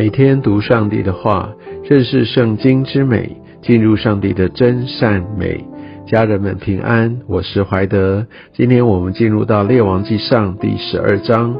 每天读上帝的话，认识圣经之美，进入上帝的真善美。家人们平安，我是怀德。今天我们进入到列王记上第十二章，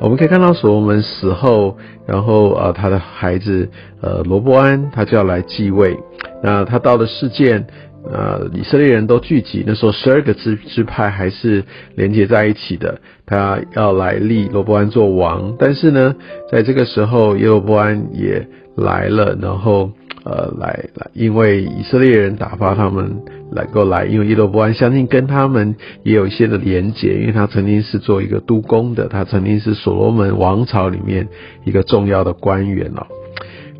我们可以看到所罗门死后，然后呃他的孩子呃罗伯安他就要来继位。那他到了事件。呃，以色列人都聚集，那时候十二个支支派还是连接在一起的。他要来立罗伯安做王，但是呢，在这个时候耶罗伯安也来了，然后呃来来，因为以色列人打发他们来过来，因为耶罗伯安相信跟他们也有一些的连结，因为他曾经是做一个督工的，他曾经是所罗门王朝里面一个重要的官员哦。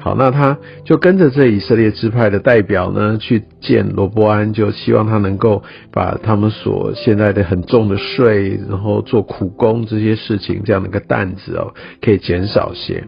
好，那他就跟着这以色列支派的代表呢，去见罗伯安，就希望他能够把他们所现在的很重的税，然后做苦工这些事情这样的一个担子哦，可以减少些。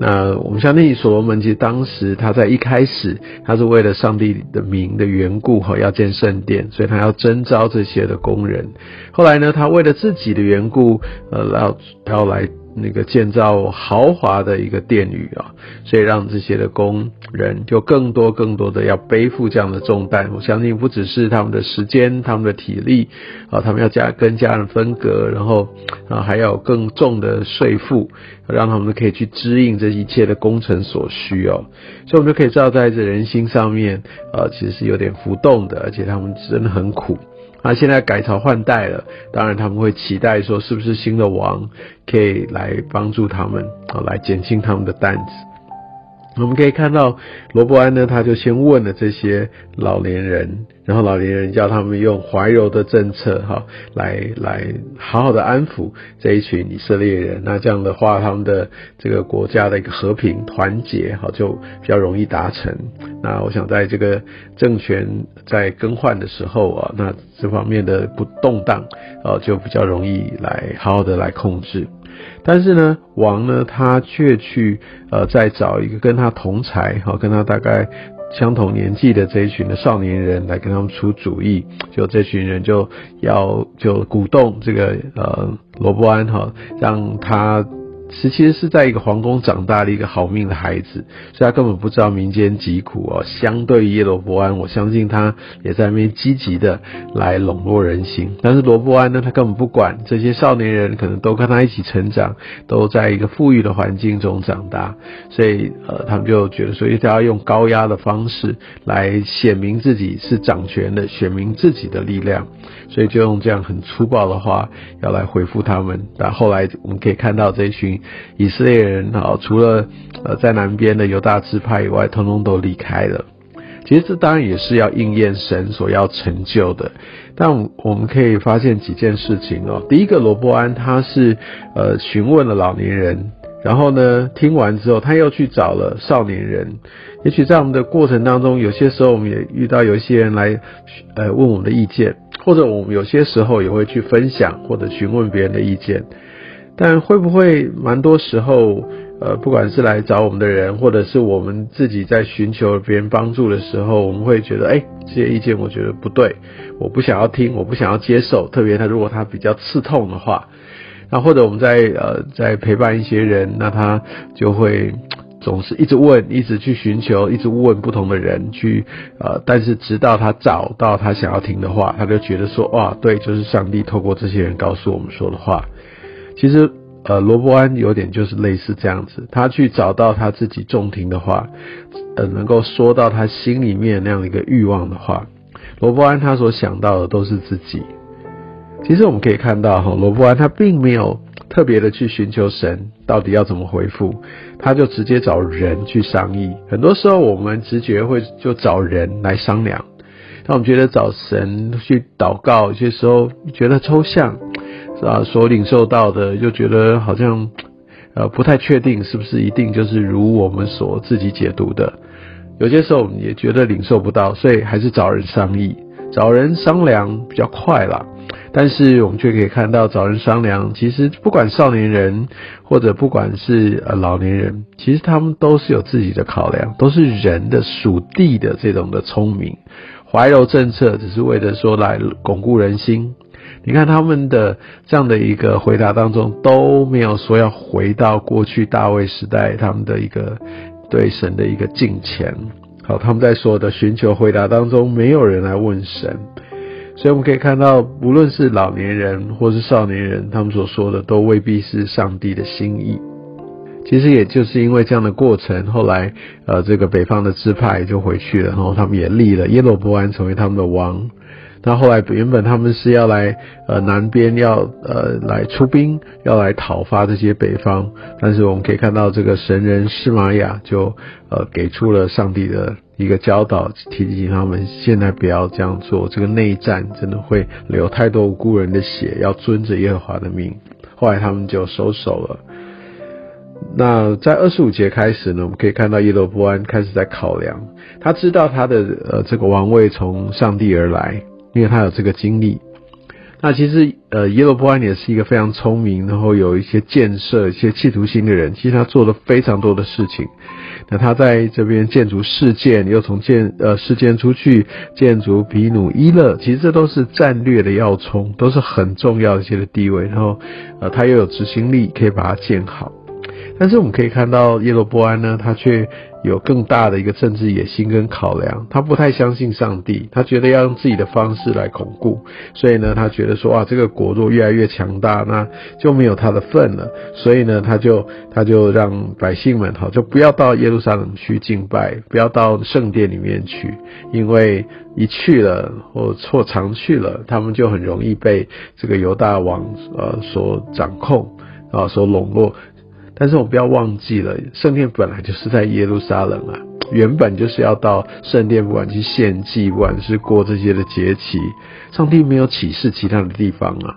那我们相信所罗门其实当时他在一开始，他是为了上帝的名的缘故哈，要建圣殿，所以他要征召这些的工人。后来呢，他为了自己的缘故，呃，要要来。那个建造豪华的一个殿宇啊，所以让这些的工人就更多更多的要背负这样的重担。我相信不只是他们的时间、他们的体力啊，他们要家跟家人分隔，然后啊还要更重的税负，让他们可以去支应这一切的工程所需哦。所以我们就可以知道，在这人心上面啊，其实是有点浮动的，而且他们真的很苦。那现在改朝换代了，当然他们会期待说，是不是新的王可以来帮助他们啊，来减轻他们的担子。我们可以看到罗伯安呢，他就先问了这些老年人，然后老年人叫他们用怀柔的政策，哈，来来好好的安抚这一群以色列人。那这样的话，他们的这个国家的一个和平团结，哈，就比较容易达成。那我想在这个政权在更换的时候啊，那这方面的不动荡，呃，就比较容易来好好的来控制。但是呢，王呢，他却去呃，再找一个跟他同才，哈，跟他大概相同年纪的这一群的少年人来跟他们出主意，就这群人就要就鼓动这个呃罗伯安哈，让他。是，其实是在一个皇宫长大的一个好命的孩子，所以他根本不知道民间疾苦哦。相对于叶罗伯安，我相信他也在那边积极的来笼络人心。但是罗伯安呢，他根本不管这些少年人，可能都跟他一起成长，都在一个富裕的环境中长大，所以呃，他们就觉得，所以他要用高压的方式来显明自己是掌权的，显明自己的力量，所以就用这样很粗暴的话要来回复他们。但后来我们可以看到这一群。以色列人啊，除了呃在南边的犹大支派以外，通通都离开了。其实这当然也是要应验神所要成就的。但我们可以发现几件事情哦。第一个，罗伯安他是呃询问了老年人，然后呢听完之后，他又去找了少年人。也许在我们的过程当中，有些时候我们也遇到有一些人来呃问我们的意见，或者我们有些时候也会去分享或者询问别人的意见。但会不会蛮多时候，呃，不管是来找我们的人，或者是我们自己在寻求别人帮助的时候，我们会觉得，哎，这些意见我觉得不对，我不想要听，我不想要接受。特别他如果他比较刺痛的话，那或者我们在呃在陪伴一些人，那他就会总是一直问，一直去寻求，一直问不同的人去，呃，但是直到他找到他想要听的话，他就觉得说，哇，对，就是上帝透过这些人告诉我们说的话。其实，呃，罗伯安有点就是类似这样子，他去找到他自己中听的话，呃，能够说到他心里面那样的一个欲望的话，罗伯安他所想到的都是自己。其实我们可以看到哈，罗伯安他并没有特别的去寻求神到底要怎么回复，他就直接找人去商议。很多时候我们直觉会就找人来商量，但我们觉得找神去祷告，有些时候觉得抽象。啊，所领受到的，又觉得好像，呃，不太确定是不是一定就是如我们所自己解读的。有些时候也觉得领受不到，所以还是找人商议，找人商量比较快啦。但是我们却可以看到，找人商量，其实不管少年人或者不管是呃老年人，其实他们都是有自己的考量，都是人的属地的这种的聪明。怀柔政策只是为了说来巩固人心。你看他们的这样的一个回答当中都没有说要回到过去大卫时代他们的一个对神的一个敬虔。好，他们在说的寻求回答当中，没有人来问神，所以我们可以看到，无论是老年人或是少年人，他们所说的都未必是上帝的心意。其实也就是因为这样的过程，后来呃，这个北方的支派就回去了，然后他们也立了耶罗波安成为他们的王。那后来原本他们是要来呃南边要呃来出兵，要来讨伐这些北方，但是我们可以看到这个神人施玛雅就呃给出了上帝的一个教导，提醒他们现在不要这样做，这个内战真的会流太多无辜人的血，要遵着耶和华的命。后来他们就收手了。那在二十五节开始呢，我们可以看到耶罗波安开始在考量，他知道他的呃这个王位从上帝而来。因为他有这个经历，那其实呃耶罗波安也是一个非常聪明，然后有一些建设、一些企图心的人。其实他做了非常多的事情。那他在这边建筑事件，又从建呃事件出去建筑比努伊勒，其实这都是战略的要冲，都是很重要一些的地位。然后呃他又有执行力，可以把它建好。但是我们可以看到耶罗波安呢，他却。有更大的一个政治野心跟考量，他不太相信上帝，他觉得要用自己的方式来巩固，所以呢，他觉得说啊，这个国若越来越强大，那就没有他的份了，所以呢，他就他就让百姓们哈，就不要到耶路撒冷去敬拜，不要到圣殿里面去，因为一去了或错常去了，他们就很容易被这个犹大王呃所掌控啊，所笼络。但是我们不要忘记了，圣殿本来就是在耶路撒冷啊，原本就是要到圣殿，不管去献祭，不管是过这些的节期，上帝没有启示其他的地方啊，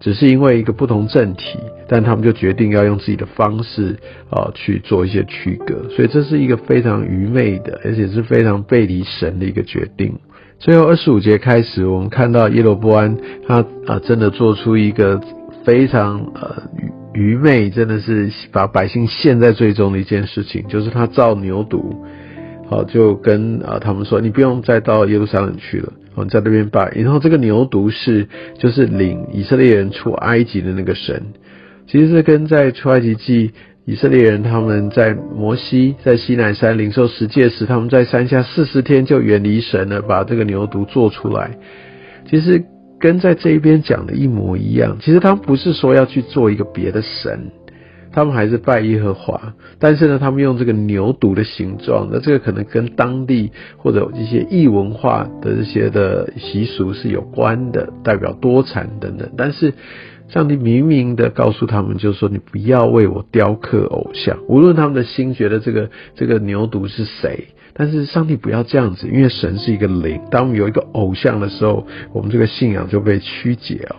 只是因为一个不同政体，但他们就决定要用自己的方式啊去做一些区隔，所以这是一个非常愚昧的，而且是非常背离神的一个决定。最后二十五节开始，我们看到耶罗波安他啊真的做出一个非常呃。愚昧真的是把百姓陷在最终的一件事情，就是他造牛犊，好就跟啊他们说，你不用再到耶路撒冷去了，我哦在那边拜。然后这个牛犊是就是领以色列人出埃及的那个神，其实是跟在出埃及记以色列人他们在摩西在西南山领受十诫时，他们在山下四十天就远离神了，把这个牛犊做出来，其实。跟在这一边讲的一模一样，其实他们不是说要去做一个别的神，他们还是拜耶和华，但是呢，他们用这个牛犊的形状，那这个可能跟当地或者一些异文化的这些的习俗是有关的，代表多产等等。但是上帝明明的告诉他们，就是说你不要为我雕刻偶像，无论他们的心觉得这个这个牛犊是谁。但是上帝不要这样子，因为神是一个灵。当我们有一个偶像的时候，我们这个信仰就被曲解哦。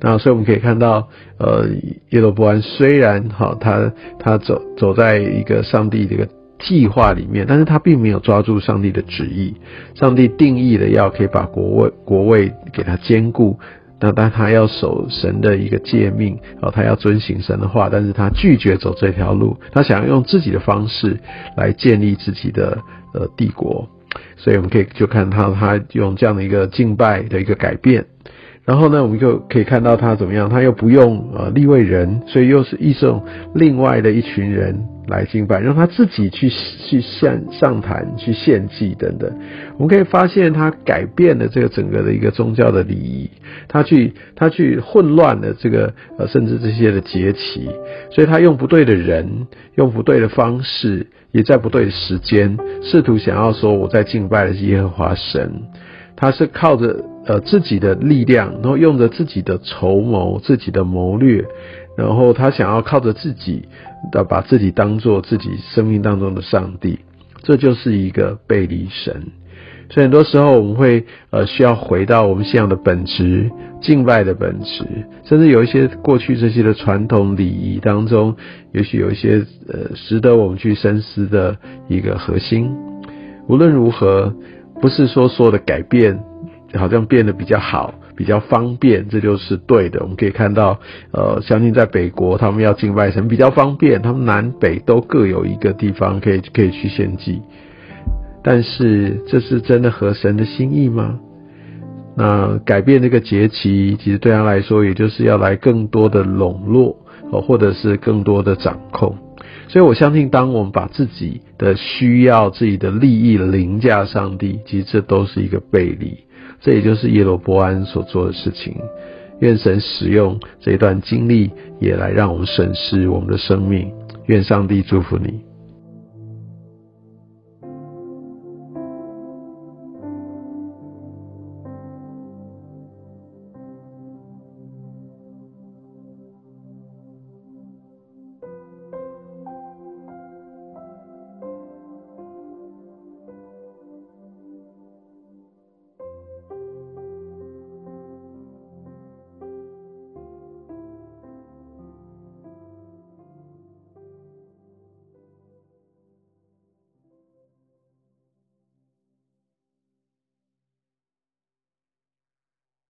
那所以我们可以看到，呃，耶罗伯安虽然哈，他他走走在一个上帝的一个计划里面，但是他并没有抓住上帝的旨意。上帝定义的要可以把国位国位给他兼顾。那但他要守神的一个诫命，哦，他要遵行神的话，但是他拒绝走这条路，他想要用自己的方式来建立自己的呃帝国，所以我们可以就看到他用这样的一个敬拜的一个改变。然后呢，我们就可以看到他怎么样，他又不用呃立位人，所以又是一种另外的一群人来敬拜，让他自己去去献上坛、去献祭等等。我们可以发现，他改变了这个整个的一个宗教的礼仪，他去他去混乱了这个呃甚至这些的节期，所以他用不对的人，用不对的方式，也在不对的时间，试图想要说我在敬拜的是耶和华神，他是靠着。呃，自己的力量，然后用着自己的筹谋、自己的谋略，然后他想要靠着自己，的把自己当做自己生命当中的上帝，这就是一个背离神。所以很多时候我们会呃需要回到我们信仰的本质、敬拜的本质，甚至有一些过去这些的传统礼仪当中，也许有一些呃值得我们去深思的一个核心。无论如何，不是说所有的改变。好像变得比较好，比较方便，这就是对的。我们可以看到，呃，相信在北国，他们要敬拜神比较方便，他们南北都各有一个地方可以可以去献祭。但是，这是真的合神的心意吗？那改变这个节期，其实对他来说，也就是要来更多的笼络，或者是更多的掌控。所以我相信，当我们把自己的需要、自己的利益凌驾上帝，其实这都是一个背离。这也就是耶罗波安所做的事情。愿神使用这一段经历，也来让我们审视我们的生命。愿上帝祝福你。